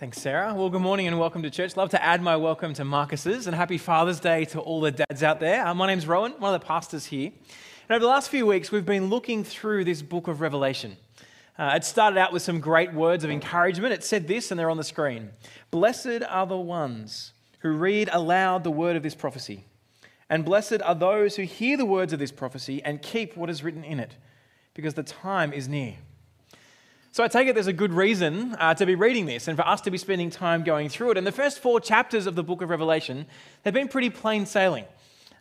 Thanks, Sarah. Well, good morning and welcome to church. Love to add my welcome to Marcus's and happy Father's Day to all the dads out there. Uh, my name's Rowan, one of the pastors here. And over the last few weeks, we've been looking through this book of Revelation. Uh, it started out with some great words of encouragement. It said this, and they're on the screen Blessed are the ones who read aloud the word of this prophecy, and blessed are those who hear the words of this prophecy and keep what is written in it, because the time is near. So I take it there's a good reason uh, to be reading this and for us to be spending time going through it. And the first four chapters of the book of Revelation have been pretty plain sailing.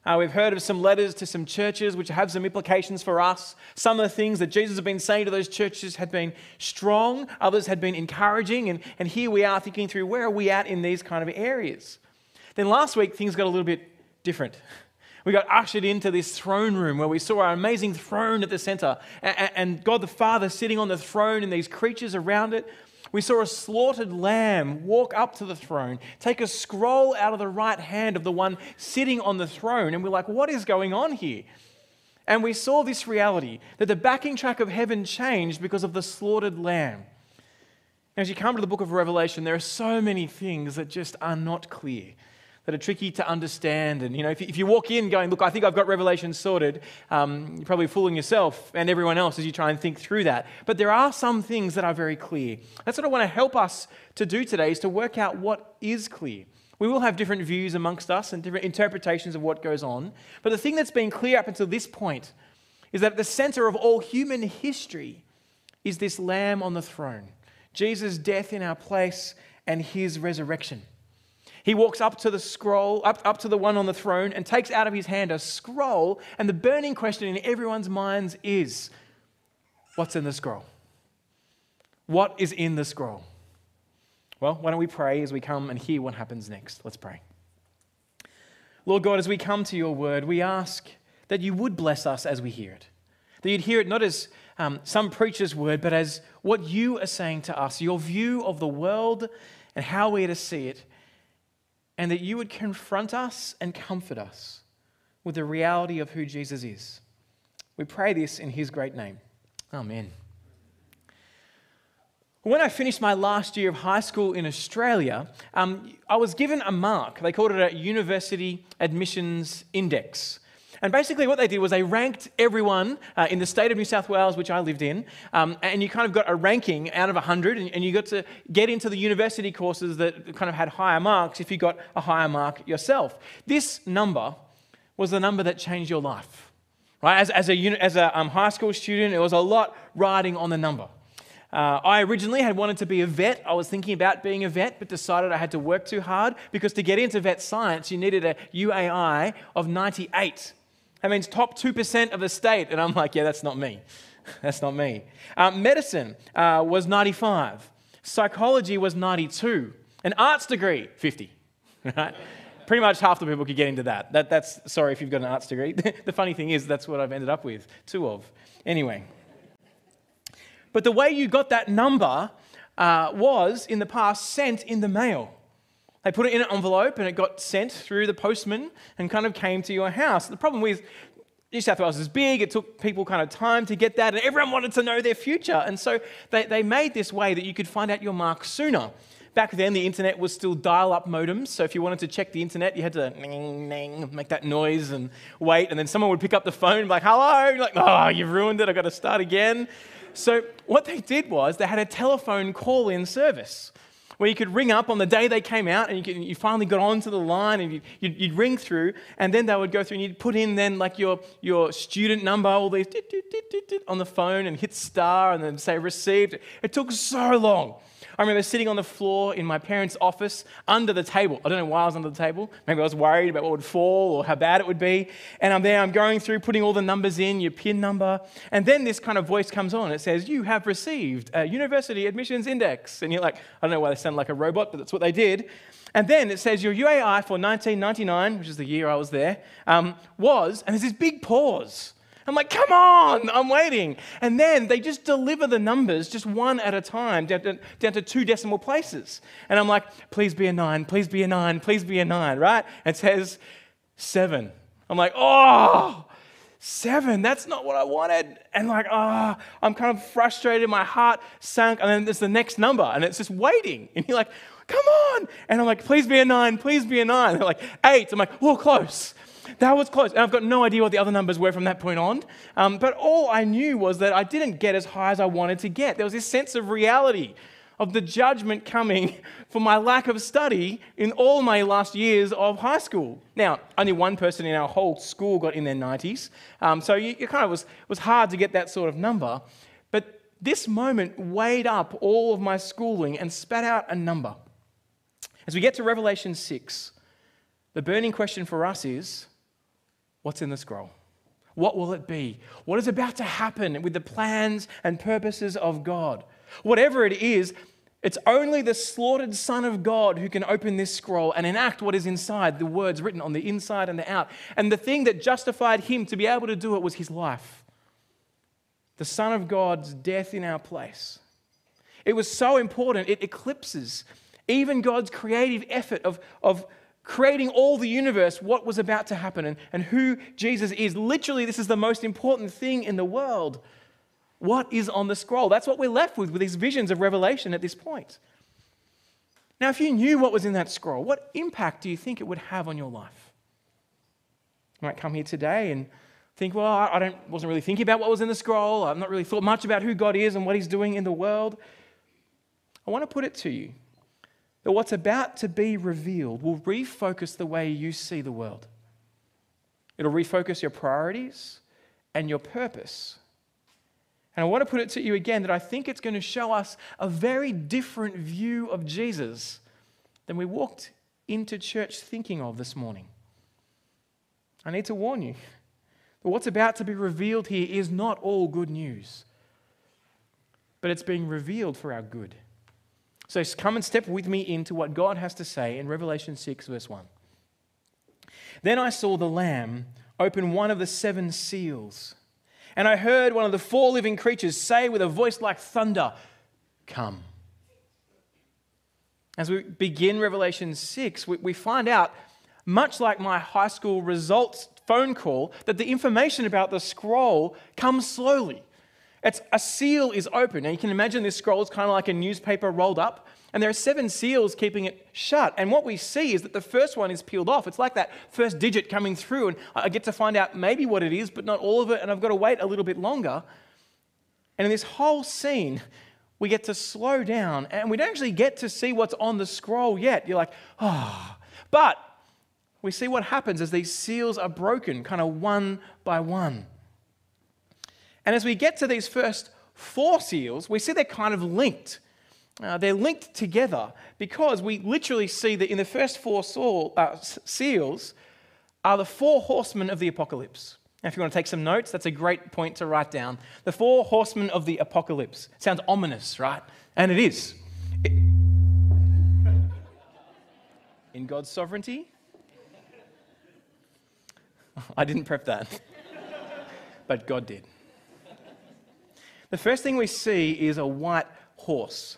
Uh, we've heard of some letters to some churches which have some implications for us. Some of the things that Jesus had been saying to those churches had been strong, others had been encouraging. And, and here we are thinking through where are we at in these kind of areas. Then last week, things got a little bit different. We got ushered into this throne room where we saw our amazing throne at the center and God the Father sitting on the throne and these creatures around it. We saw a slaughtered lamb walk up to the throne, take a scroll out of the right hand of the one sitting on the throne, and we're like, what is going on here? And we saw this reality that the backing track of heaven changed because of the slaughtered lamb. As you come to the book of Revelation, there are so many things that just are not clear that are tricky to understand. And, you know, if you, if you walk in going, look, I think I've got Revelation sorted, um, you're probably fooling yourself and everyone else as you try and think through that. But there are some things that are very clear. That's what I want to help us to do today is to work out what is clear. We will have different views amongst us and different interpretations of what goes on. But the thing that's been clear up until this point is that at the center of all human history is this Lamb on the throne, Jesus' death in our place and his resurrection. He walks up to the scroll, up, up to the one on the throne, and takes out of his hand a scroll. And the burning question in everyone's minds is what's in the scroll? What is in the scroll? Well, why don't we pray as we come and hear what happens next? Let's pray. Lord God, as we come to your word, we ask that you would bless us as we hear it. That you'd hear it not as um, some preacher's word, but as what you are saying to us, your view of the world and how we are to see it and that you would confront us and comfort us with the reality of who Jesus is. We pray this in his great name. Amen. When I finished my last year of high school in Australia, um, I was given a mark. They called it a University Admissions Index. And basically, what they did was they ranked everyone uh, in the state of New South Wales, which I lived in, um, and you kind of got a ranking out of 100, and, and you got to get into the university courses that kind of had higher marks if you got a higher mark yourself. This number was the number that changed your life. Right? As, as a, as a um, high school student, it was a lot riding on the number. Uh, I originally had wanted to be a vet. I was thinking about being a vet, but decided I had to work too hard because to get into vet science, you needed a UAI of 98. That means top 2% of the state. And I'm like, yeah, that's not me. that's not me. Uh, medicine uh, was 95. Psychology was 92. An arts degree, 50. Right? Pretty much half the people could get into that. that that's sorry if you've got an arts degree. the funny thing is, that's what I've ended up with, two of. Anyway. But the way you got that number uh, was in the past sent in the mail. They put it in an envelope and it got sent through the postman and kind of came to your house. The problem with New South Wales is big, it took people kind of time to get that, and everyone wanted to know their future. And so they, they made this way that you could find out your mark sooner. Back then, the internet was still dial up modems, so if you wanted to check the internet, you had to make that noise and wait, and then someone would pick up the phone and be like, hello, like, oh, you've ruined it, I've got to start again. So, what they did was they had a telephone call in service where you could ring up on the day they came out and you, could, you finally got onto the line and you, you'd, you'd, ring through and then they would go through and you'd put in then like your, your student number, all these on the phone and hit star and then say received. It took so long. I remember sitting on the floor in my parents' office under the table. I don't know why I was under the table. Maybe I was worried about what would fall or how bad it would be. And I'm there, I'm going through, putting all the numbers in, your PIN number. And then this kind of voice comes on. It says, You have received a university admissions index. And you're like, I don't know why they sound like a robot, but that's what they did. And then it says, Your UAI for 1999, which is the year I was there, um, was, and there's this big pause. I'm like, come on, I'm waiting. And then they just deliver the numbers just one at a time down to, down to two decimal places. And I'm like, please be a nine, please be a nine, please be a nine, right? And it says seven. I'm like, oh, seven. That's not what I wanted. And like, ah, oh, I'm kind of frustrated. My heart sank. And then there's the next number, and it's just waiting. And you're like, come on. And I'm like, please be a nine, please be a nine. they're like, eight. I'm like, oh, close. That was close. And I've got no idea what the other numbers were from that point on. Um, but all I knew was that I didn't get as high as I wanted to get. There was this sense of reality of the judgment coming for my lack of study in all my last years of high school. Now, only one person in our whole school got in their 90s, um, so it kind of was, was hard to get that sort of number. But this moment weighed up all of my schooling and spat out a number. As we get to Revelation 6, the burning question for us is what's in the scroll? What will it be? What is about to happen with the plans and purposes of God? Whatever it is, it's only the slaughtered Son of God who can open this scroll and enact what is inside, the words written on the inside and the out. And the thing that justified him to be able to do it was his life. The Son of God's death in our place. It was so important, it eclipses even God's creative effort of, of creating all the universe, what was about to happen, and, and who Jesus is. Literally, this is the most important thing in the world. What is on the scroll? That's what we're left with with these visions of Revelation at this point. Now, if you knew what was in that scroll, what impact do you think it would have on your life? You might come here today and think, well, I don't, wasn't really thinking about what was in the scroll. I've not really thought much about who God is and what He's doing in the world. I want to put it to you that what's about to be revealed will refocus the way you see the world. It'll refocus your priorities and your purpose. And I want to put it to you again that I think it's going to show us a very different view of Jesus than we walked into church thinking of this morning. I need to warn you that what's about to be revealed here is not all good news, but it's being revealed for our good. So come and step with me into what God has to say in Revelation 6, verse 1. Then I saw the Lamb open one of the seven seals. And I heard one of the four living creatures say with a voice like thunder, Come. As we begin Revelation 6, we, find out, much like my high school results phone call, that the information about the scroll comes slowly. It's, a seal is open. Now you can imagine this scroll is kind of like a newspaper rolled up, and there are seven seals keeping it shut. And what we see is that the first one is peeled off. It's like that first digit coming through, and I get to find out maybe what it is, but not all of it, and I've got to wait a little bit longer. And in this whole scene, we get to slow down, and we don't actually get to see what's on the scroll yet. You're like, oh. But we see what happens as these seals are broken, kind of one by one. And as we get to these first four seals, we see they're kind of linked. Uh, they're linked together because we literally see that in the first four soul, uh, seals are the four horsemen of the apocalypse. Now, if you want to take some notes, that's a great point to write down. The four horsemen of the apocalypse. Sounds ominous, right? And it is. It, in God's sovereignty, I didn't prep that, but God did. The first thing we see is a white horse.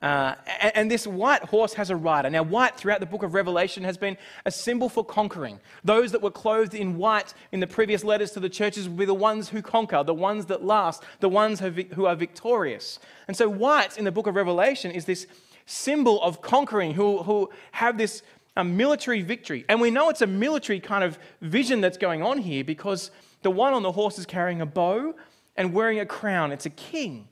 Uh, and, this white horse has a rider. Now, white throughout the book of Revelation has been a symbol for conquering. Those that were clothed in white in the previous letters to the churches will be the ones who conquer, the ones that last, the ones who are victorious. And so, white in the book of Revelation is this symbol of conquering, who, who have this um, military victory. And we know it's a military kind of vision that's going on here because the one on the horse is carrying a bow, and wearing a crown. It's a king.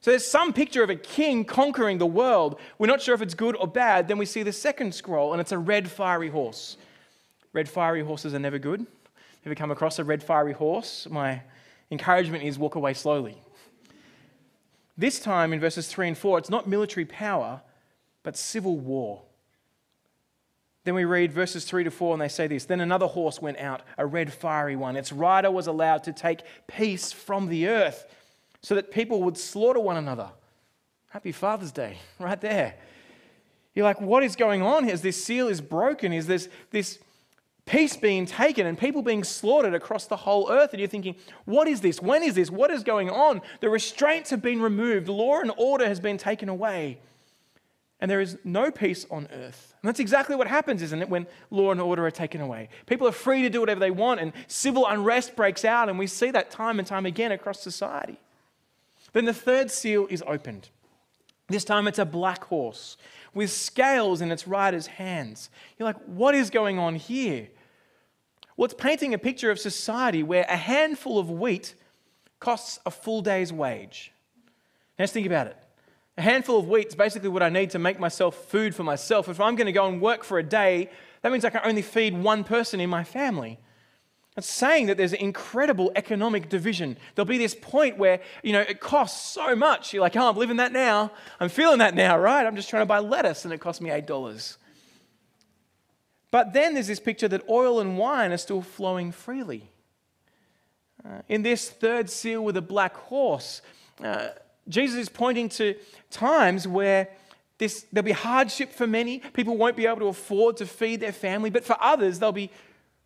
So there's some picture of a king conquering the world. We're not sure if it's good or bad. Then we see the second scroll, and it's a red fiery horse. Red fiery horses are never good. You come across a red fiery horse, my encouragement is walk away slowly. This time in verses 3 and 4, it's not military power, but civil war. Then we read verses 3 to 4, and they say this Then another horse went out, a red fiery one. Its rider was allowed to take peace from the earth so that people would slaughter one another. Happy Father's Day, right there. You're like, what is going on As this seal is broken? Is this, this peace being taken and people being slaughtered across the whole earth? And you're thinking, what is this? When is this? What is going on? The restraints have been removed, law and order has been taken away. and there is no peace on earth. And that's exactly what happens, isn't it, when law and order are taken away? People are free to do whatever they want, and civil unrest breaks out, and we see that time and time again across society. Then the third seal is opened. This time it's a black horse with scales in its rider's hands. You're like, what is going on here? Well, it's painting a picture of society where a handful of wheat costs a full day's wage. Now, let's think about it. A handful of wheat is basically what I need to make myself food for myself. If I'm going to go and work for a day, that means I can only feed one person in my family. It's saying that there's an incredible economic division. There'll be this point where, you know, it costs so much. You're like, oh, I'm living that now. I'm feeling that now, right? I'm just trying to buy lettuce and it costs me $8. But then there's this picture that oil and wine are still flowing freely. Uh, in this third seal with a black horse, uh, Jesus is pointing to times where this, there'll be hardship for many. People won't be able to afford to feed their family, but for others, they'll be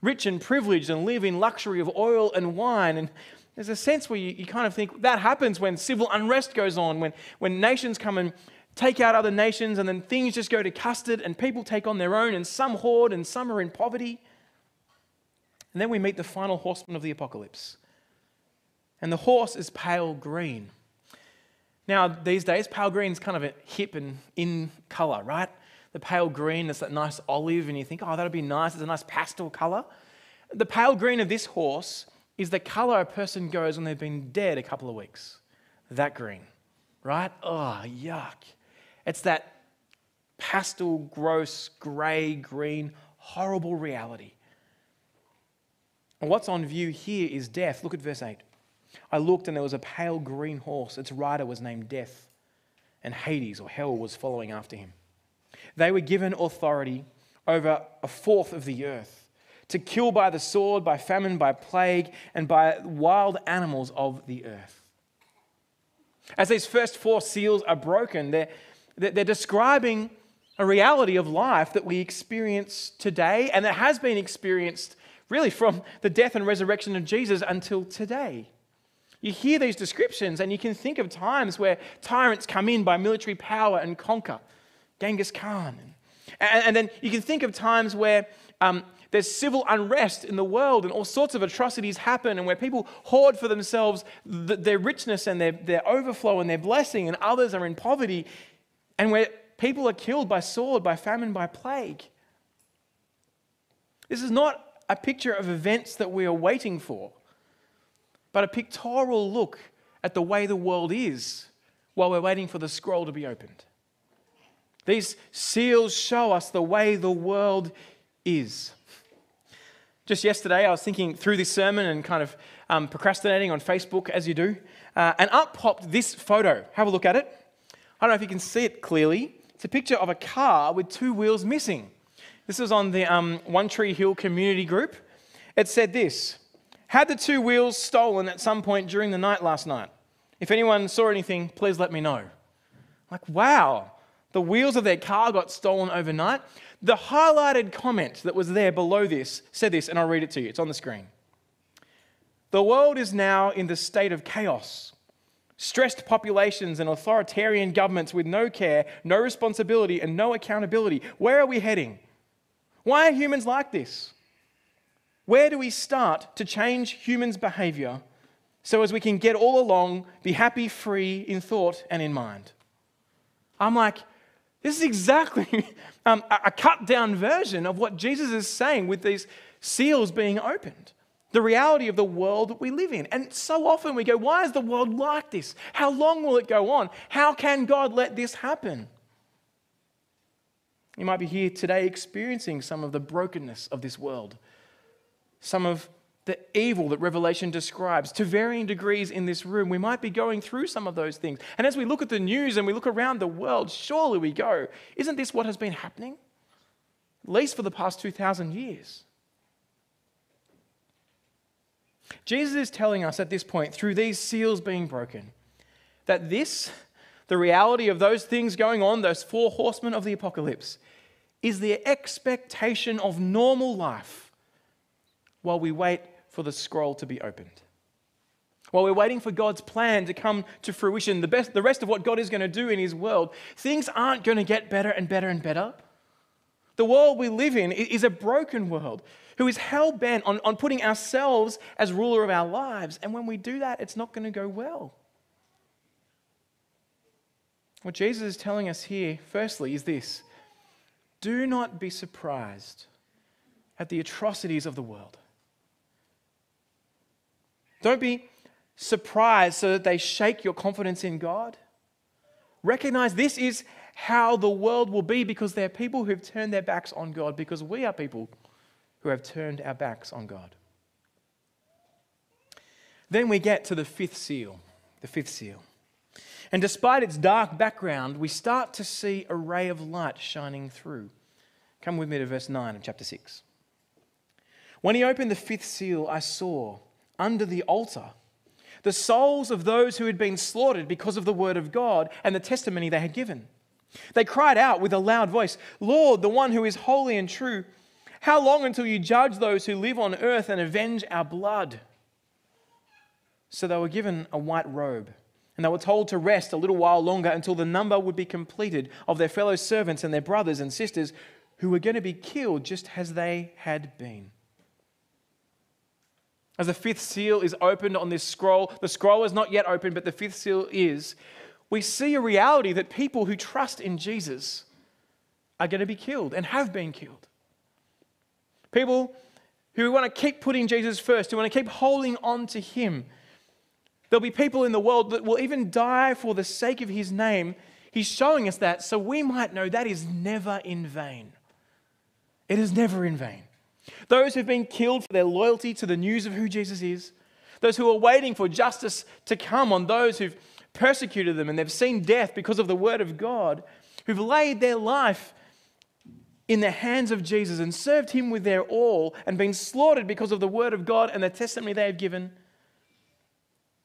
rich and privileged and live in luxury of oil and wine. And there's a sense where you, you kind of think that happens when civil unrest goes on, when, when nations come and take out other nations, and then things just go to custard, and people take on their own, and some hoard, and some are in poverty. And then we meet the final horseman of the apocalypse. And the horse is pale green. Now, these days, pale green is kind of a hip and in color, right? The pale green is that nice olive, and you think, oh, that'll be nice. It's a nice pastel color. The pale green of this horse is the color a person goes when they've been dead a couple of weeks. That green, right? Oh, yuck. It's that pastel, gross, grey, green, horrible reality. What's on view here is death. Look at verse 8. I looked, and there was a pale green horse. Its rider was named Death, and Hades, or hell, was following after him. They were given authority over a fourth of the earth to kill by the sword, by famine, by plague, and by wild animals of the earth. As these first four seals are broken, they're, they're describing a reality of life that we experience today and that has been experienced really from the death and resurrection of Jesus until today. You hear these descriptions and you can think of times where tyrants come in by military power and conquer. Genghis Khan. And, and then you can think of times where um, there's civil unrest in the world and all sorts of atrocities happen, and where people hoard for themselves the, their richness and their, their overflow and their blessing, and others are in poverty, and where people are killed by sword, by famine, by plague. This is not a picture of events that we are waiting for but a pictorial look at the way the world is while we're waiting for the scroll to be opened. These seals show us the way the world is. Just yesterday, I was thinking through this sermon and kind of um, procrastinating on Facebook, as you do, uh, and up popped this photo. Have a look at it. I don't know if you can see it clearly. It's a picture of a car with two wheels missing. This was on the um, One Tree Hill community group. It said this had the two wheels stolen at some point during the night last night? If anyone saw anything, please let me know. Like, wow, the wheels of their car got stolen overnight. The highlighted comment that was there below this said this, and I'll read it to you. It's on the screen. The world is now in the state of chaos. Stressed populations and authoritarian governments with no care, no responsibility, and no accountability. Where are we heading? Why are humans like this? Where do we start to change humans' behavior so as we can get all along, be happy, free in thought and in mind? I'm like, this is exactly um, a cut down version of what Jesus is saying with these seals being opened. The reality of the world that we live in. And so often we go, why is the world like this? How long will it go on? How can God let this happen? You might be here today experiencing some of the brokenness of this world some of the evil that Revelation describes to varying degrees in this room. We might be going through some of those things. And as we look at the news and we look around the world, surely we go, isn't this what has been happening? At least for the past 2,000 years. Jesus is telling us at this point, through these seals being broken, that this, the reality of those things going on, those four horsemen of the apocalypse, is the expectation of normal life while we wait for the scroll to be opened. while we're waiting for God's plan to come to fruition, the, best, the rest of what God is going to do in His world, things aren't going to get better and better and better. The world we live in is a broken world who is hell bent on, on putting ourselves as ruler of our lives. And when we do that, it's not going to go well. What Jesus is telling us here, firstly, is this do not be surprised at the atrocities of the world. Don't be surprised so that they shake your confidence in God. Recognize this is how the world will be because they're people who've turned their backs on God, because we are people who have turned our backs on God. Then we get to the fifth seal. The fifth seal. And despite its dark background, we start to see a ray of light shining through. Come with me to verse 9 of chapter 6. When he opened the fifth seal, I saw under the altar the souls of those who had been slaughtered because of the word of God and the testimony they had given. They cried out with a loud voice, Lord, the one who is holy and true, how long until you judge those who live on earth and avenge our blood? So they were given a white robe and they were told to rest a little while longer until the number would be completed of their fellow servants and their brothers and sisters who were going to be killed just as they had been. As the fifth seal is opened on this scroll, the scroll is not yet open, but the fifth seal is, we see a reality that people who trust in Jesus are going to be killed and have been killed. People who want to keep putting Jesus first, who want to keep holding on to Him, There'll be people in the world that will even die for the sake of his name. He's showing us that so we might know that is never in vain. It is never in vain. Those who've been killed for their loyalty to the news of who Jesus is, those who are waiting for justice to come on those who've persecuted them and they've seen death because of the word of God, who've laid their life in the hands of Jesus and served him with their all and been slaughtered because of the word of God and the testimony they have given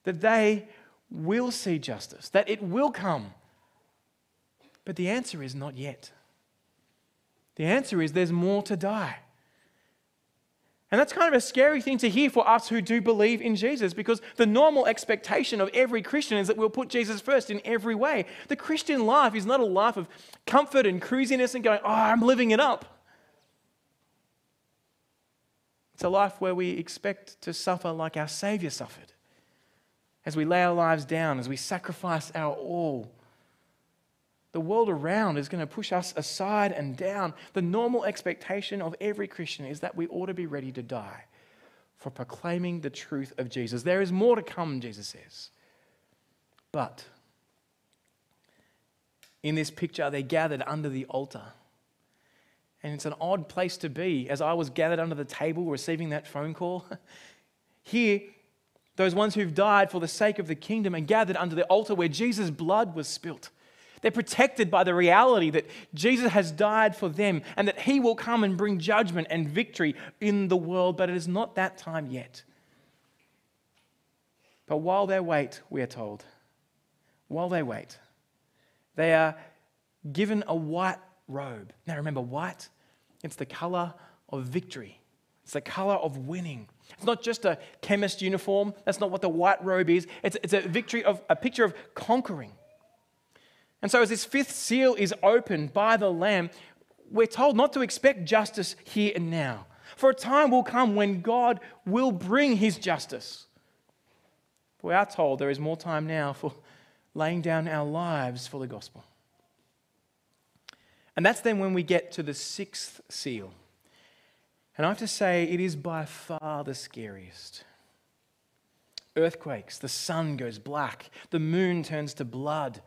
that they will see justice, that it will come. But the answer is not yet. The answer is there's more to die. And that's kind of a scary thing to hear for us who do believe in Jesus because the normal expectation of every Christian is that we'll put Jesus first in every way. The Christian life is not a life of comfort and cruisiness and going, oh, I'm living it up. It's a life where we expect to suffer like our Savior suffered as we lay our lives down, as we sacrifice our all. The world around is going to push us aside and down. The normal expectation of every Christian is that we ought to be ready to die for proclaiming the truth of Jesus. There is more to come, Jesus says. But in this picture, they're gathered under the altar. And it's an odd place to be. As I was gathered under the table receiving that phone call, here those ones who've died for the sake of the kingdom and gathered under the altar where Jesus' blood was spilt. They're protected by the reality that Jesus has died for them and that he will come and bring judgment and victory in the world, but it is not that time yet. But while they wait, we are told, while they wait, they are given a white robe. Now remember, white, it's the color of victory, it's the color of winning. It's not just a chemist uniform. That's not what the white robe is. It's, it's a victory of a picture of conquering. And so, as this fifth seal is opened by the Lamb, we're told not to expect justice here and now. For a time will come when God will bring his justice. But we are told there is more time now for laying down our lives for the gospel. And that's then when we get to the sixth seal. And I have to say, it is by far the scariest. Earthquakes, the sun goes black, the moon turns to blood,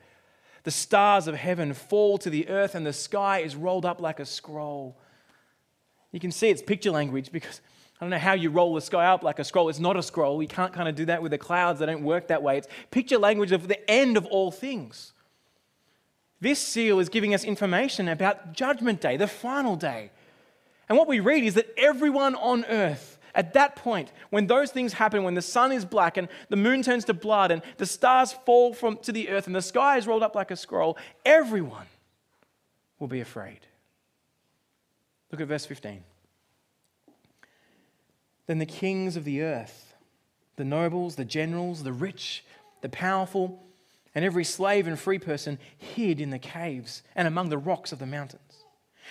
the stars of heaven fall to the earth, and the sky is rolled up like a scroll. You can see it's picture language because I don't know how you roll the sky up like a scroll. It's not a scroll. You can't kind of do that with the clouds, they don't work that way. It's picture language of the end of all things. This seal is giving us information about Judgment Day, the final day. And what we read is that everyone on earth, at that point, when those things happen, when the sun is black and the moon turns to blood and the stars fall from, to the earth and the sky is rolled up like a scroll, everyone will be afraid. Look at verse 15. Then the kings of the earth the nobles, the generals, the rich, the powerful, and every slave and free person hid in the caves and among the rocks of the mountains.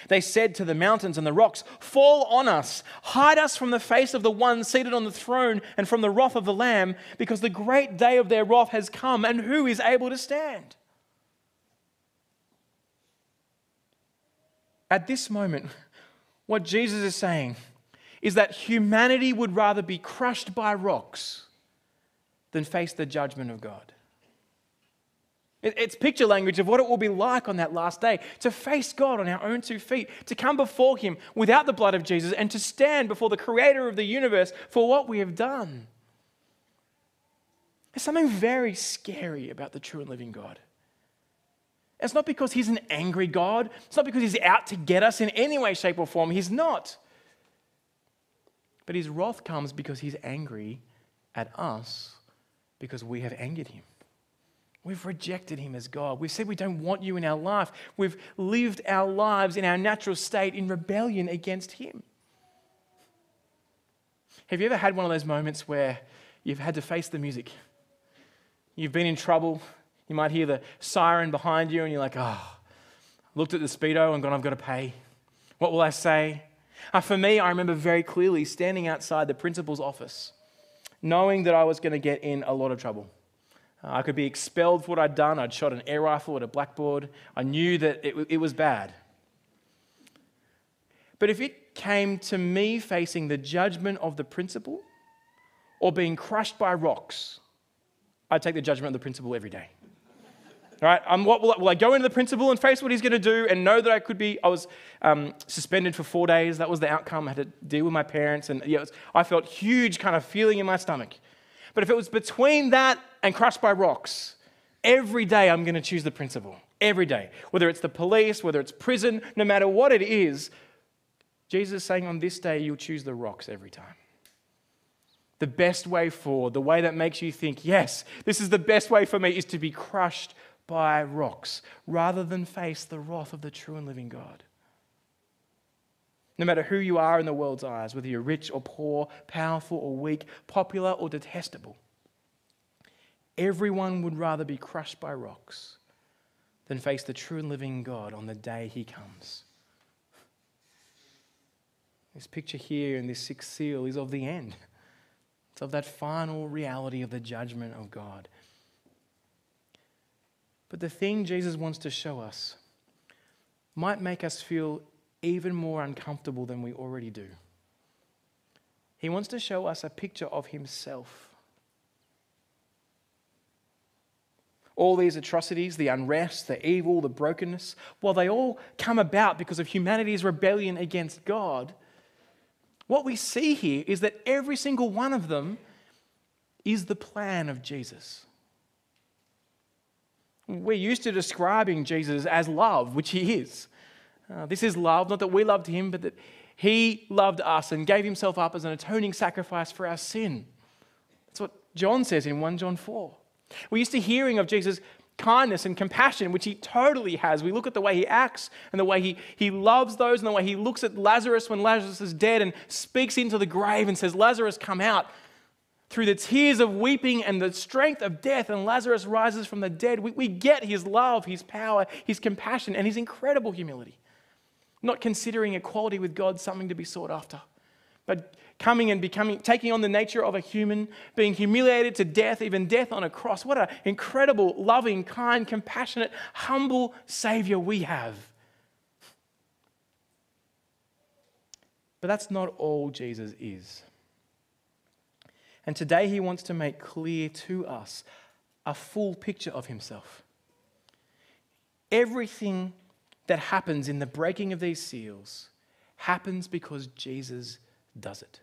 They said to the mountains and the rocks, Fall on us, hide us from the face of the one seated on the throne and from the wrath of the Lamb, because the great day of their wrath has come, and who is able to stand? At this moment, what Jesus is saying is that humanity would rather be crushed by rocks than face the judgment of God. It's picture language of what it will be like on that last day to face God on our own two feet, to come before Him without the blood of Jesus, and to stand before the Creator of the universe for what we have done. There's something very scary about the true and living God. It's not because He's an angry God, it's not because He's out to get us in any way, shape, or form. He's not. But His wrath comes because He's angry at us because we have angered Him. We've rejected him as God. We've said we don't want you in our life. We've lived our lives in our natural state in rebellion against him. Have you ever had one of those moments where you've had to face the music? You've been in trouble. You might hear the siren behind you, and you're like, oh, looked at the Speedo and gone, I've got to pay. What will I say? Uh, for me, I remember very clearly standing outside the principal's office, knowing that I was going to get in a lot of trouble. I could be expelled for what I'd done. I'd shot an air rifle at a blackboard. I knew that it, it was bad. But if it came to me facing the judgment of the principal or being crushed by rocks, I'd take the judgment of the principal every day. Right, um, what, will, I, will, I, go into the principal and face what he's going to do and know that I could be? I was um, suspended for four days. That was the outcome. I had to deal with my parents, and yeah, was, I felt huge kind of feeling in my stomach. But if it was between that and crushed by rocks, every day I'm going to choose the principal. Every day. Whether it's the police, whether it's prison, no matter what it is, Jesus is saying on this day you'll choose the rocks every time. The best way forward, the way that makes you think, yes, this is the best way for me, is to be crushed by rocks rather than face the wrath of the true and living God. No matter who you are in the world's eyes, whether you're rich or poor, powerful or weak, popular or detestable, everyone would rather be crushed by rocks than face the true and living God on the day he comes. This picture here in this sixth seal is of the end. It's of that final reality of the judgment of God. But the thing Jesus wants to show us might make us feel even more uncomfortable than we already do. He wants to show us a picture of himself. All these atrocities, the unrest, the evil, the brokenness, while they all come about because of humanity's rebellion against God, what we see here is that every single one of them is the plan of Jesus. We're used to describing Jesus as love, which he is. Uh, this is love, not that we loved him, but that he loved us and gave himself up as an atoning sacrifice for our sin. That's what John says in 1 John 4. We're used to hearing of Jesus' kindness and compassion, which he totally has. We look at the way he acts and the way he, he loves those and the way he looks at Lazarus when Lazarus is dead and speaks into the grave and says, Lazarus, come out. Through the tears of weeping and the strength of death, and Lazarus rises from the dead. We, we get his love, his power, his compassion, and his incredible humility not considering equality with God something to be sought after, but coming and becoming, taking on the nature of a human, being humiliated to death, even death on a cross. What an incredible, loving, kind, compassionate, humble Savior we have. But that's not all Jesus is. And today he wants to make clear to us a full picture of himself. Everything that happens in the breaking of these seals happens because Jesus does it.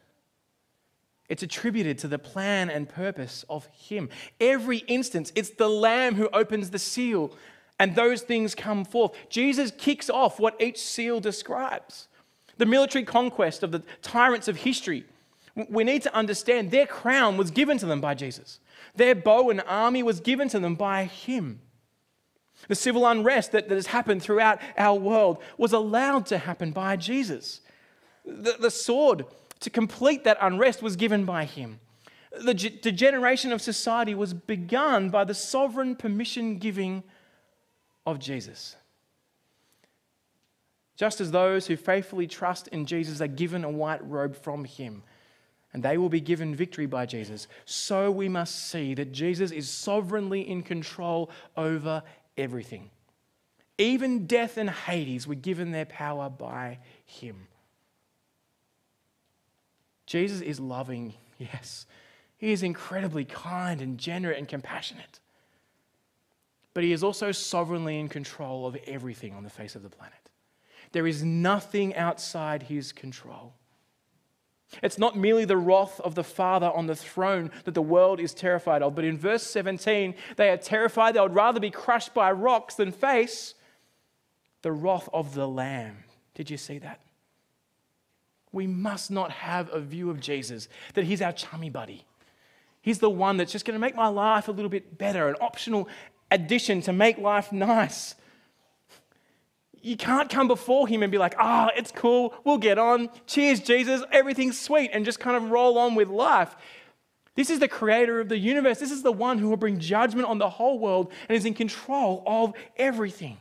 It's attributed to the plan and purpose of Him. Every instance, it's the Lamb who opens the seal, and those things come forth. Jesus kicks off what each seal describes the military conquest of the tyrants of history. We need to understand their crown was given to them by Jesus, their bow and army was given to them by Him. The civil unrest that, that has happened throughout our world was allowed to happen by Jesus. The, the sword to complete that unrest was given by him. The degeneration of society was begun by the sovereign permission giving of Jesus. Just as those who faithfully trust in Jesus are given a white robe from him, and they will be given victory by Jesus, so we must see that Jesus is sovereignly in control over everything. Even death and Hades were given their power by him. Jesus is loving, yes. He is incredibly kind and generous and compassionate. But he is also sovereignly in control of everything on the face of the planet. There is nothing outside his control. It's not merely the wrath of the Father on the throne that the world is terrified of, but in verse 17, they are terrified. They would rather be crushed by rocks than face the wrath of the Lamb. Did you see that? We must not have a view of Jesus that he's our chummy buddy. He's the one that's just going to make my life a little bit better, an optional addition to make life nice you can't come before him and be like, ah, oh, it's cool, we'll get on. Cheers, Jesus, everything's sweet, and just kind of roll on with life. This is the creator of the universe. This is the one who will bring judgment on the whole world and is in control of everything.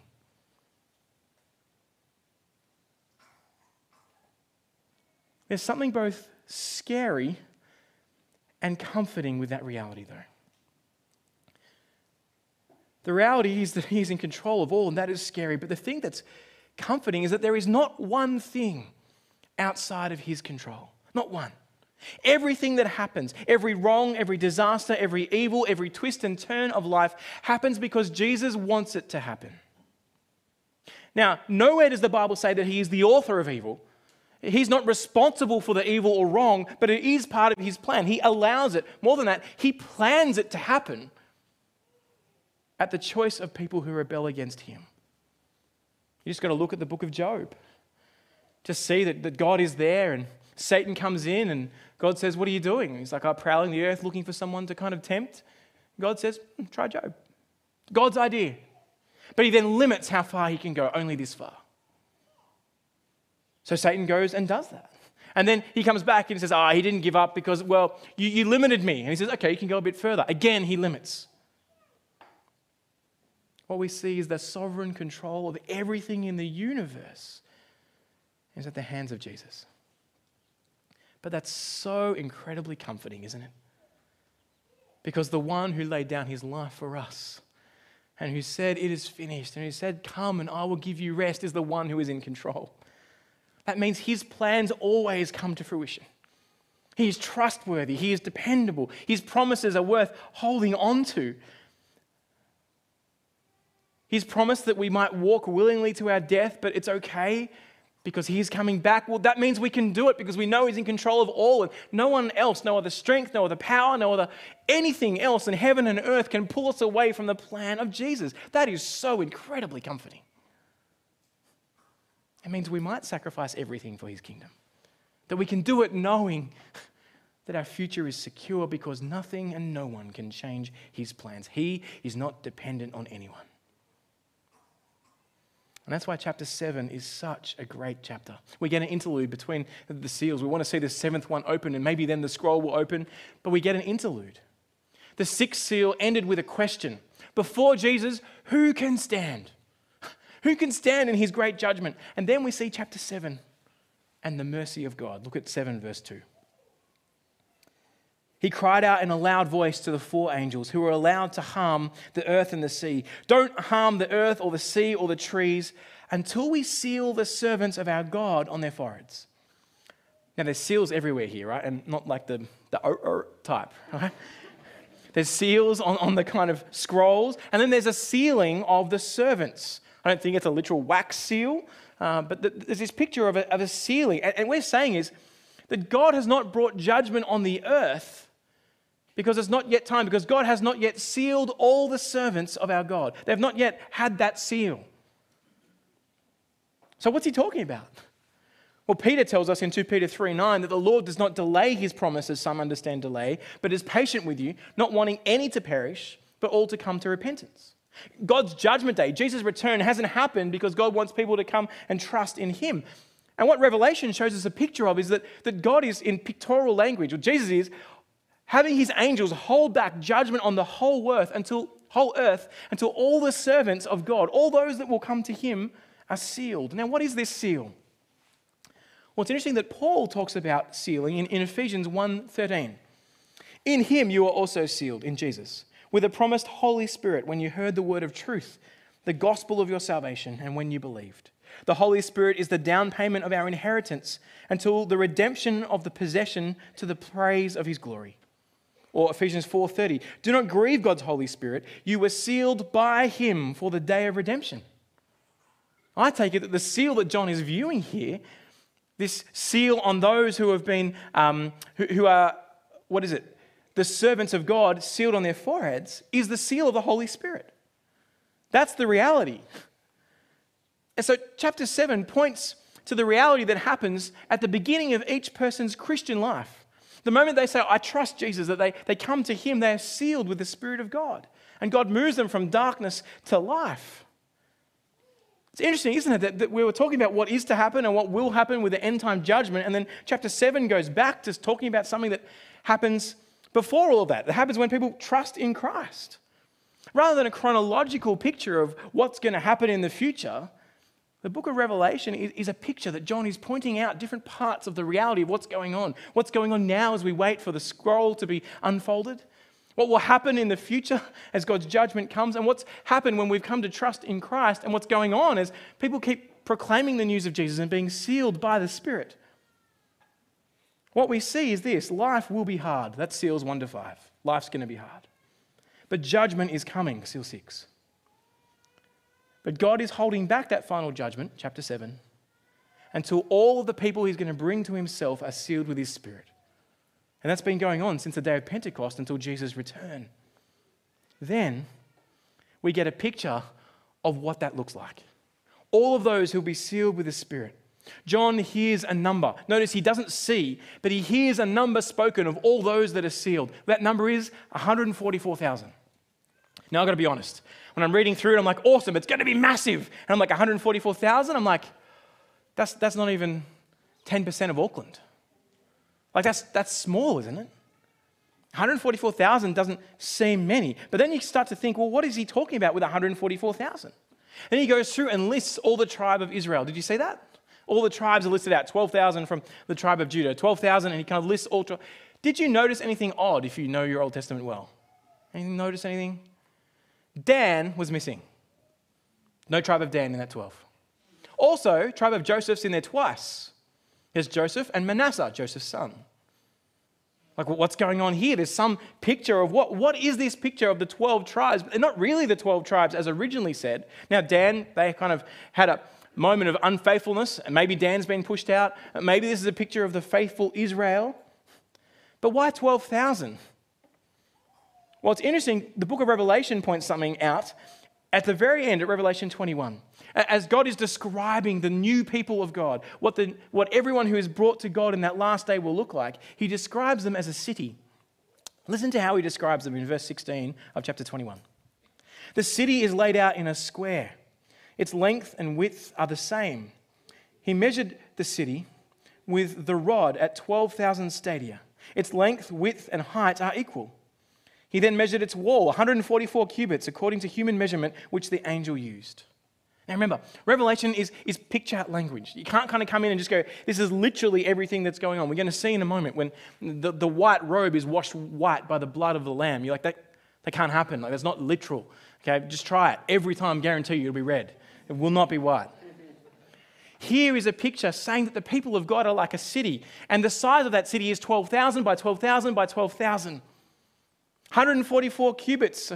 There's something both scary and comforting with that reality, though. The reality is that He's in control of all, and that is scary. But the thing that's comforting is that there is not one thing outside of His control. Not one. Everything that happens, every wrong, every disaster, every evil, every twist and turn of life happens because Jesus wants it to happen. Now, nowhere does the Bible say that He is the author of evil. He's not responsible for the evil or wrong, but it is part of His plan. He allows it. More than that, He plans it to happen at the choice of people who rebel against him. You just got to look at the book of Job to see that, that God is there and Satan comes in and God says, What are you doing? He's like, I'm prowling the earth looking for someone to kind of tempt. God says, hmm, Try Job. God's idea. But he then limits how far he can go, only this far. So Satan goes and does that. And then he comes back and says, Ah, oh, he didn't give up because, well, you, you limited me. And he says, Okay, you can go a bit further. Again, he limits what we see is the sovereign control of everything in the universe is at the hands of Jesus. But that's so incredibly comforting, isn't it? Because the one who laid down his life for us and who said, It is finished, and who said, Come and I will give you rest, is the one who is in control. That means his plans always come to fruition. He is trustworthy, he is dependable, his promises are worth holding on to. He's promised that we might walk willingly to our death, but it's okay because He's coming back. Well, that means we can do it because we know He's in control of all, and no one else, no other strength, no other power, no other anything else in heaven and earth can pull us away from the plan of Jesus. That is so incredibly comforting. It means we might sacrifice everything for His kingdom, that we can do it knowing that our future is secure because nothing and no one can change His plans. He is not dependent on anyone. And that's why chapter 7 is such a great chapter. We get an interlude between the seals. We want to see the seventh one open, and maybe then the scroll will open, but we get an interlude. The sixth seal ended with a question Before Jesus, who can stand? Who can stand in his great judgment? And then we see chapter 7 and the mercy of God. Look at 7, verse 2. He cried out in a loud voice to the four angels who were allowed to harm the earth and the sea Don't harm the earth or the sea or the trees until we seal the servants of our God on their foreheads. Now, there's seals everywhere here, right? And not like the, the o, o type, right? There's seals on, on the kind of scrolls, and then there's a sealing of the servants. I don't think it's a literal wax seal, uh, but the, there's this picture of a, of a sealing. And, and we're saying is that God has not brought judgment on the earth because it's not yet time, because God has not yet sealed all the servants of our God. They've not yet had that seal. So, what's he talking about? Well, Peter tells us in 2 Peter 3 9 that the Lord does not delay his promises, some understand delay, but is patient with you, not wanting any to perish, but all to come to repentance. God's judgment day, Jesus' return, hasn't happened because God wants people to come and trust in him. And what Revelation shows us a picture of is that, that God is, in pictorial language, or Jesus is, having his angels hold back judgment on the whole earth until whole earth until all the servants of God, all those that will come to him, are sealed. Now, what is this seal? Well, it's interesting that Paul talks about sealing in, in Ephesians 1:13. In him you are also sealed, in Jesus, with a promised Holy Spirit when you heard the word of truth, the gospel of your salvation, and when you believed. The Holy Spirit is the down payment of our inheritance until the redemption of the possession to the praise of his glory. Or Ephesians 4:30, do not grieve God's Holy Spirit. You were sealed by him for the day of redemption. I take it that the seal that John is viewing here, this seal on those who have been, um, who, who are, what is it? The servants of God sealed on their foreheads, is the seal of the Holy Spirit. That's the reality. And so, chapter 7 points to the reality that happens at the beginning of each person's Christian life. The moment they say, I trust Jesus, that they, they come to Him, they are sealed with the Spirit of God. And God moves them from darkness to life. It's interesting, isn't it, that, that, we were talking about what is to happen and what will happen with the end time judgment. And then chapter 7 goes back to talking about something that happens before all of that. It happens when people trust in Christ. Rather than a chronological picture of what's going to happen in the future, the book of Revelation is, is, a picture that John is pointing out different parts of the reality of what's going on. What's going on now as we wait for the scroll to be unfolded. What will happen in the future as God's judgment comes. And what's happened when we've come to trust in Christ. And what's going on as people keep proclaiming the news of Jesus and being sealed by the Spirit. What we see is this life will be hard. That's seals 1 to 5. Life's going to be hard. But judgment is coming, seal 6. But God is holding back that final judgment, chapter 7, until all of the people he's going to bring to himself are sealed with his spirit. And that's been going on since the day of Pentecost until Jesus' return. Then we get a picture of what that looks like. All of those who'll be sealed with the Spirit. John hears a number. Notice he doesn't see, but he hears a number spoken of all those that are sealed. That number is 144,000. Now, I've got to be honest. When I'm reading through it, I'm like, awesome, it's going to be massive. And I'm like, 144,000? I'm like, that's, that's not even 10% of Auckland. Like, that's, that's small, isn't it? 144,000 doesn't seem many. But then you start to think, well, what is he talking about with 144,000? Then he goes through and lists all the tribe of Israel. Did you see that? All the tribes are listed out 12,000 from the tribe of Judah, 12,000, and he kind of lists all. Did you notice anything odd if you know your Old Testament well? Anything notice anything? Dan was missing. No tribe of Dan in that 12. Also, tribe of Joseph's in there twice. There's Joseph and Manasseh, Joseph's son. Like, what's going on here? There's some picture of what, what is this picture of the 12 tribes? They're not really the 12 tribes as originally said. Now, Dan, they kind of had a moment of unfaithfulness, and maybe Dan's been pushed out. Maybe this is a picture of the faithful Israel. But why 12,000? Well, it's interesting. The book of Revelation points something out at the very end, at Revelation 21. As God is describing the new people of God, what, the, what everyone who is brought to God in that last day will look like, he describes them as a city. Listen to how he describes them in verse 16 of chapter 21. The city is laid out in a square, its length and width are the same. He measured the city with the rod at 12,000 stadia. Its length, width, and height are equal. He then measured its wall, 144 cubits, according to human measurement, which the angel used. Now remember, Revelation is, is picture language. You can't kind of come in and just go, this is literally everything that's going on. We're going to see in a moment when the, the white robe is washed white by the blood of the Lamb. You're like, that, that can't happen. Like, that's not literal. Okay, just try it. Every time, guarantee you it'll be red. It will not be white. Here is a picture saying that the people of God are like a city, and the size of that city is 12,000 by 12,000 by 12,000. 144 cubits.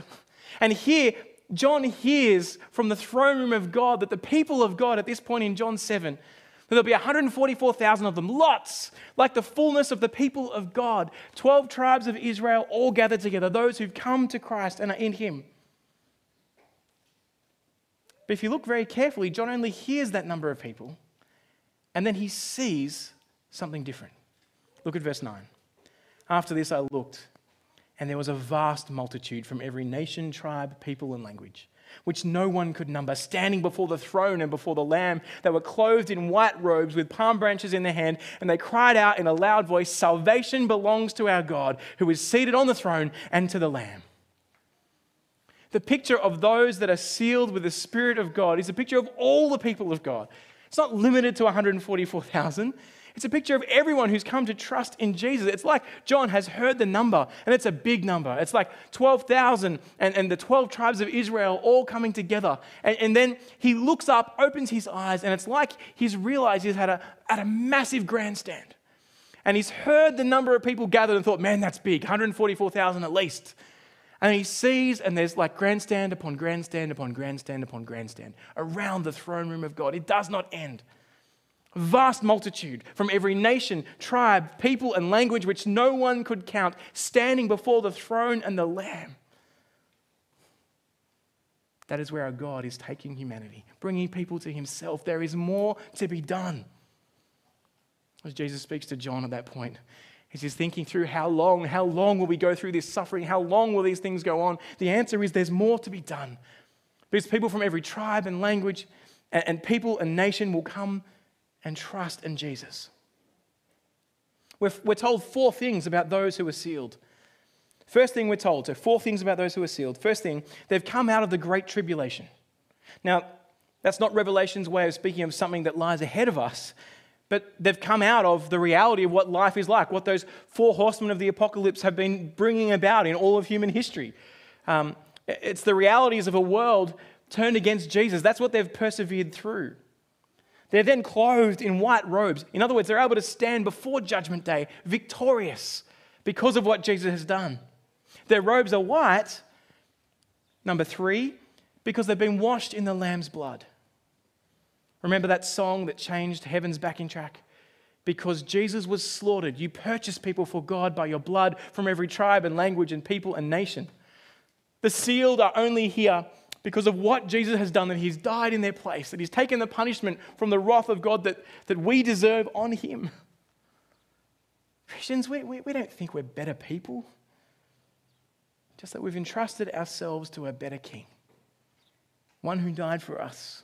And here, John hears from the throne room of God that the people of God at this point in John 7, that there'll be 144,000 of them, lots, like the fullness of the people of God. 12 tribes of Israel all gathered together, those who've come to Christ and are in Him. But if you look very carefully, John only hears that number of people, and then he sees something different. Look at verse 9. After this, I looked and there was a vast multitude from every nation, tribe, people, and language. which no one could number, standing before the throne and before the Lamb. They were clothed in white robes with palm branches in their hand, and they cried out in a loud voice Salvation belongs to our God, who is seated on the throne, and to the Lamb. The picture of those that are sealed with the Spirit of God is a picture of all the people of God. It's not limited to 144,000. It's a picture of everyone who's come to trust in Jesus. It's like John has heard the number, and it's a big number. It's like 12,000 and, and the 12 tribes of Israel all coming together. And, and then he looks up, opens his eyes, and it's like he's realized he's had a, at a massive grandstand. And he's heard the number of people gathered and thought, man, that's big, 144,000 at least. And he sees, and there's like grandstand upon grandstand upon grandstand upon grandstand around the throne room of God. It does not end vast multitude from every nation, tribe, people, and language which no one could count, standing before the throne and the Lamb. That is where our God is taking humanity, bringing people to Himself. There is more to be done. As Jesus speaks to John at that point, as he's thinking through how long, how long will we go through this suffering? How long will these things go on? The answer is there's more to be done. Because people from every tribe and language and, and people and nation will come and trust in Jesus. We're, we're told four things about those who are sealed. First thing we're told, so four things about those who are sealed. First thing, they've come out of the great tribulation. Now, that's not Revelation's way of speaking of something that lies ahead of us, but they've come out of the reality of what life is like, what those four horsemen of the apocalypse have been bringing about in all of human history. Um, it's the realities of a world turned against Jesus. That's what they've persevered through. They're then clothed in white robes. In other words, they're able to stand before Judgment Day victorious because of what Jesus has done. Their robes are white, number three, because they've been washed in the Lamb's blood. Remember that song that changed heaven's backing track? Because Jesus was slaughtered, you purchased people for God by your blood from every tribe and language and people and nation. The sealed are only here because of what Jesus has done, that he's died in their place, that he's taken the punishment from the wrath of God that, that we deserve on him. Christians, we, we, we don't think we're better people, just that we've entrusted ourselves to a better king, one who died for us,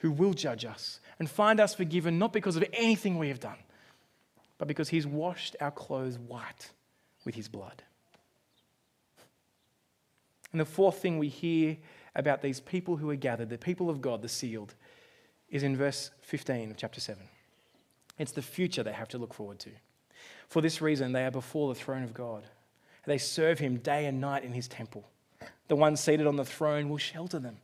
who will judge us and find us forgiven, not because of anything we have done, but because he's washed our clothes white with his blood. And the fourth thing we hear about these people who are gathered, the people of God, the sealed, is in verse 15 of chapter 7. It's the future they have to look forward to. For this reason, they are before the throne of God. They serve him day and night in his temple. The one seated on the throne will shelter them.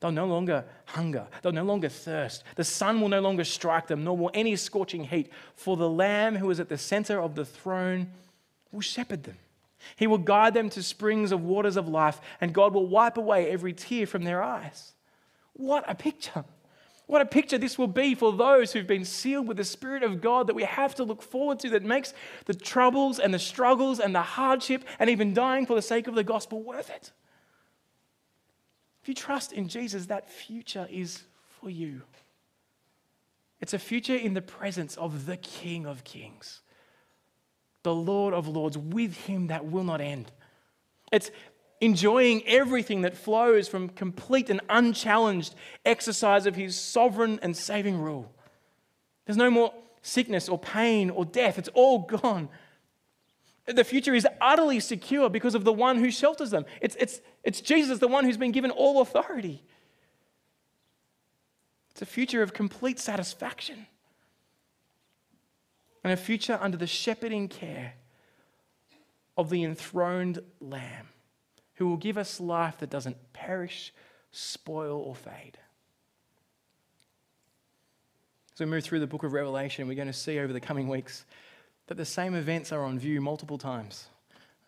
They'll no longer hunger. They'll no longer thirst. The sun will no longer strike them, nor will any scorching heat. For the Lamb who is at the center of the throne will shepherd them. He will guide them to springs of waters of life, and God will wipe away every tear from their eyes. What a picture! What a picture this will be for those who've been sealed with the Spirit of God that we have to look forward to, that makes the troubles and the struggles and the hardship and even dying for the sake of the gospel worth it. If you trust in Jesus, that future is for you. It's a future in the presence of the King of Kings the Lord of Lords, with him that will not end. It's enjoying everything that flows from complete and unchallenged exercise of his sovereign and saving rule. There's no more sickness or pain or death, it's all gone. The future is utterly secure because of the one who shelters them. It's, it's, it's Jesus, the one who's been given all authority. It's a future of complete satisfaction and a future under the shepherding care of the enthroned Lamb who will give us life that doesn't perish, spoil, or fade. As we move through the book of Revelation, we're going to see over the coming weeks that the same events are on view multiple times.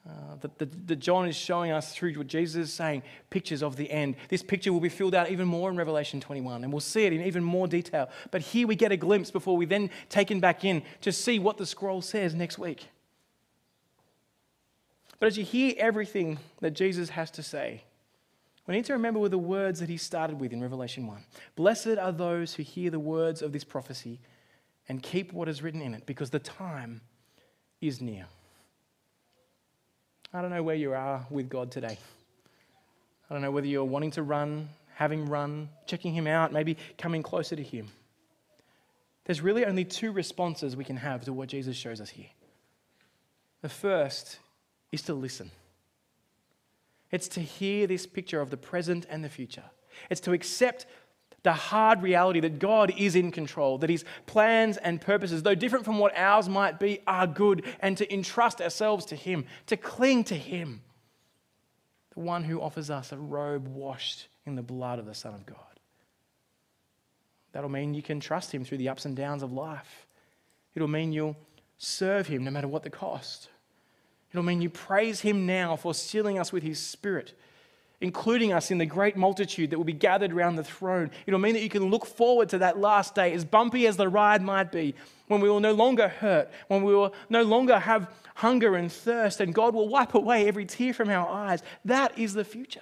Uh, that, that, John is showing us through what Jesus is saying, pictures of the end. This picture will be filled out even more in Revelation 21, and we'll see it in even more detail. But here we get a glimpse before we then taken back in to see what the scroll says next week. But as you hear everything that Jesus has to say, we need to remember with the words that he started with in Revelation 1. Blessed are those who hear the words of this prophecy and keep what is written in it, because the time is near. I don't know where you are with God today. I don't know whether you're wanting to run, having run, checking him out, maybe coming closer to him. There's really only two responses we can have to what Jesus shows us here. The first is to listen. It's to hear this picture of the present and the future. It's to accept the hard reality that God is in control, that His plans and purposes, though different from what ours might be, are good, and to entrust ourselves to Him, to cling to Him, the one who offers us a robe washed in the blood of the Son of God. That'll mean you can trust Him through the ups and downs of life. It'll mean you'll serve Him no matter what the cost. It'll mean you praise Him now for sealing us with His Spirit, including us in the great multitude that will be gathered around the throne. It'll mean that you can look forward to that last day, as bumpy as the ride might be, when we will no longer hurt, when we will no longer have hunger and thirst, and God will wipe away every tear from our eyes. That is the future.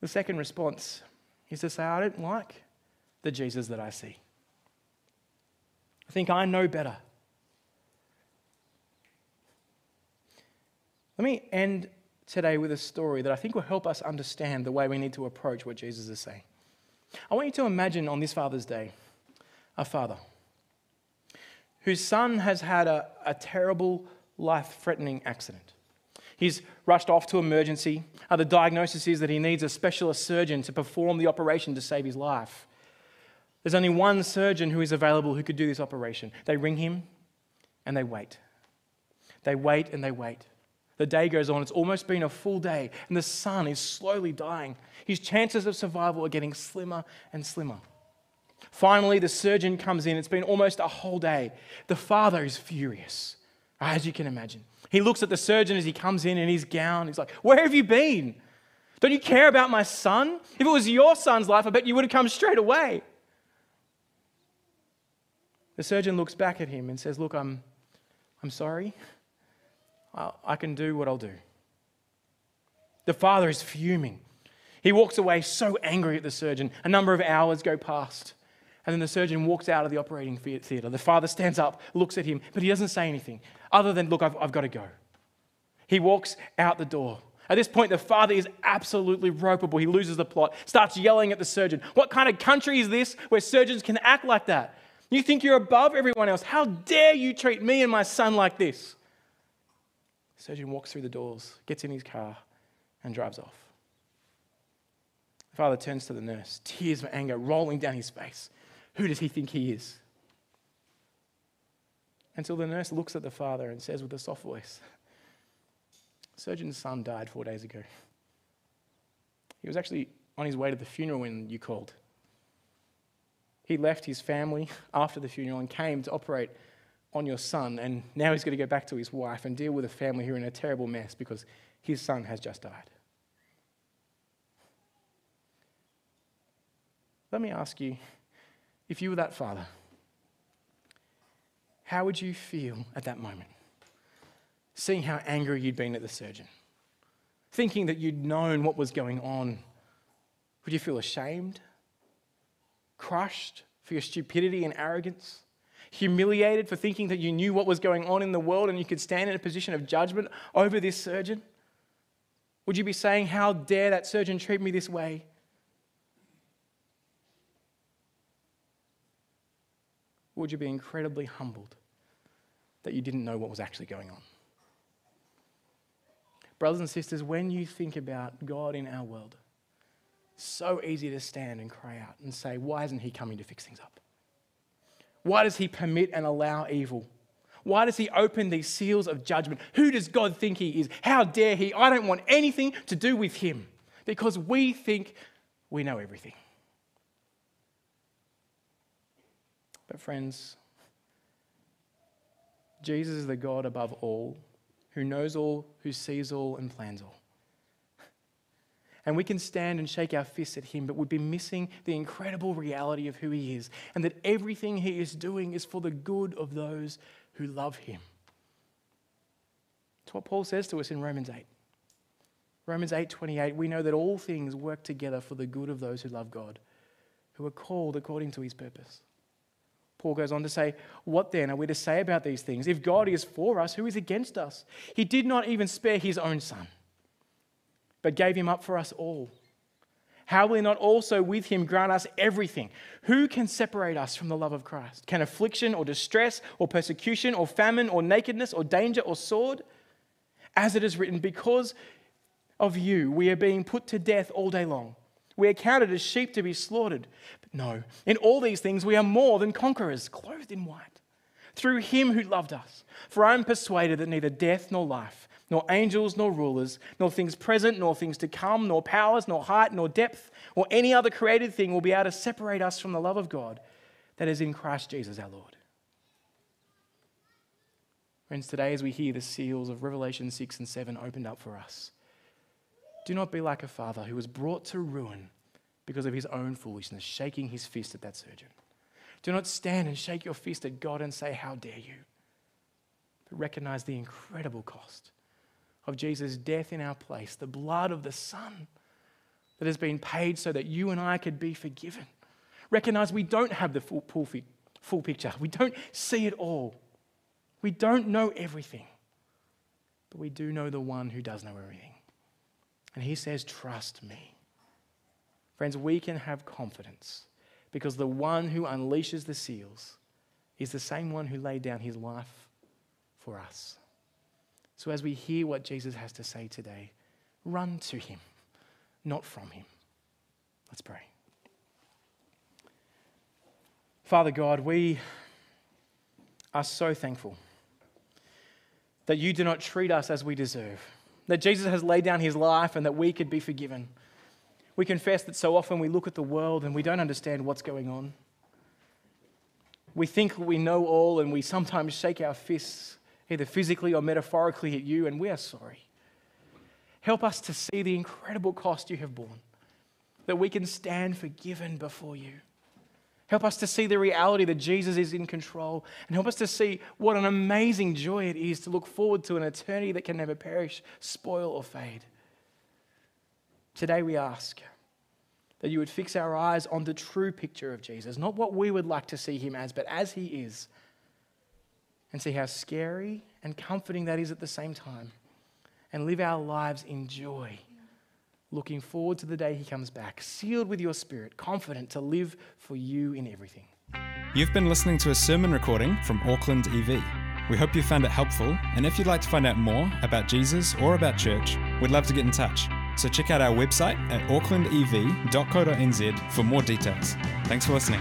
The second response is to say, I don't like the Jesus that I see. I think I know better. Let me end today with a story that I think will help us understand the way we need to approach what Jesus is saying. I want you to imagine on this Father's Day a father whose son has had a, a terrible, life threatening accident. He's rushed off to emergency. Uh, the diagnosis is that he needs a specialist surgeon to perform the operation to save his life. There's only one surgeon who is available who could do this operation. They ring him and they wait. They wait and they wait. The day goes on, it's almost been a full day, and the son is slowly dying. His chances of survival are getting slimmer and slimmer. Finally, the surgeon comes in. It's been almost a whole day. The father is furious, as you can imagine. He looks at the surgeon as he comes in in his gown. He's like, Where have you been? Don't you care about my son? If it was your son's life, I bet you would have come straight away. The surgeon looks back at him and says, Look, I'm, I'm sorry. I can do what I'll do. The father is fuming. He walks away so angry at the surgeon. A number of hours go past. And then the surgeon walks out of the operating theatre. The father stands up, looks at him, but he doesn't say anything other than, Look, I've, I've got to go. He walks out the door. At this point, the father is absolutely ropeable. He loses the plot, starts yelling at the surgeon. What kind of country is this where surgeons can act like that? You think you're above everyone else. How dare you treat me and my son like this? Surgeon walks through the doors, gets in his car, and drives off. The father turns to the nurse, tears of anger rolling down his face. Who does he think he is? Until the nurse looks at the father and says with a soft voice, Surgeon's son died four days ago. He was actually on his way to the funeral when you called. He left his family after the funeral and came to operate on your son, and now he's got to go back to his wife and deal with a family who are in a terrible mess because his son has just died. Let me ask you if you were that father, how would you feel at that moment? Seeing how angry you'd been at the surgeon, thinking that you'd known what was going on, would you feel ashamed, crushed for your stupidity and arrogance? Humiliated for thinking that you knew what was going on in the world and you could stand in a position of judgment over this surgeon? Would you be saying, How dare that surgeon treat me this way? Would you be incredibly humbled that you didn't know what was actually going on? Brothers and sisters, when you think about God in our world, so easy to stand and cry out and say, Why isn't He coming to fix things up? Why does he permit and allow evil? Why does he open these seals of judgment? Who does God think he is? How dare he? I don't want anything to do with him because we think we know everything. But, friends, Jesus is the God above all, who knows all, who sees all, and plans all. And we can stand and shake our fists at him, but we'd be missing the incredible reality of who he is and that everything he is doing is for the good of those who love him. It's what Paul says to us in Romans 8. Romans 8:28 we know that all things work together for the good of those who love God, who are called according to his purpose. Paul goes on to say, What then are we to say about these things? If God is for us, who is against us? He did not even spare his own son, but gave him up for us all. How will he not also with him grant us everything? Who can separate us from the love of Christ? Can affliction or distress or persecution or famine or nakedness or danger or sword? As it is written, because of you we are being put to death all day long. We are counted as sheep to be slaughtered. But no, in all these things we are more than conquerors, clothed in white, through him who loved us. For I am persuaded that neither death nor life, nor angels nor rulers, nor things present, nor things to come, nor powers, nor height, nor depth, or any other created thing will be able to separate us from the love of God that is in Christ Jesus our Lord. Friends, today as we hear the seals of Revelation 6 and 7 opened up for us, do not be like a father who was brought to ruin because of his own foolishness, shaking his fist at that surgeon. Do not stand and shake your fist at God and say, How dare you? But recognize the incredible cost of Jesus' death in our place, the blood of the Son that has been paid so that you and I could be forgiven. Recognize we don't have the full, full, full picture, we don't see it all, we don't know everything, but we do know the one who does know everything. And he says, Trust me. Friends, we can have confidence because the one who unleashes the seals is the same one who laid down his life for us. So as we hear what Jesus has to say today, run to him, not from him. Let's pray. Father God, we are so thankful that you do not treat us as we deserve that Jesus has laid down his life and that we could be forgiven. We confess that so often we look at the world and we don't understand what's going on. We think we know all and we sometimes shake our fists, either physically or metaphorically, at you, and we are sorry. Help us to see the incredible cost you have borne, that we can stand forgiven before you. Help us to see the reality that Jesus is in control and help us to see what an amazing joy it is to look forward to an eternity that can never perish, spoil, or fade. Today we ask that you would fix our eyes on the true picture of Jesus, not what we would like to see him as, but as he is, and see how scary and comforting that is at the same time, and live our lives in joy looking forward to the day he comes back, sealed with your spirit, confident to live for you in everything. You've been listening to a sermon recording from Auckland EV. We hope you found it helpful, and if you'd like to find out more about Jesus or about church, we'd love to get in touch. So check out our website at aucklandev.co.nz for more details. Thanks for listening.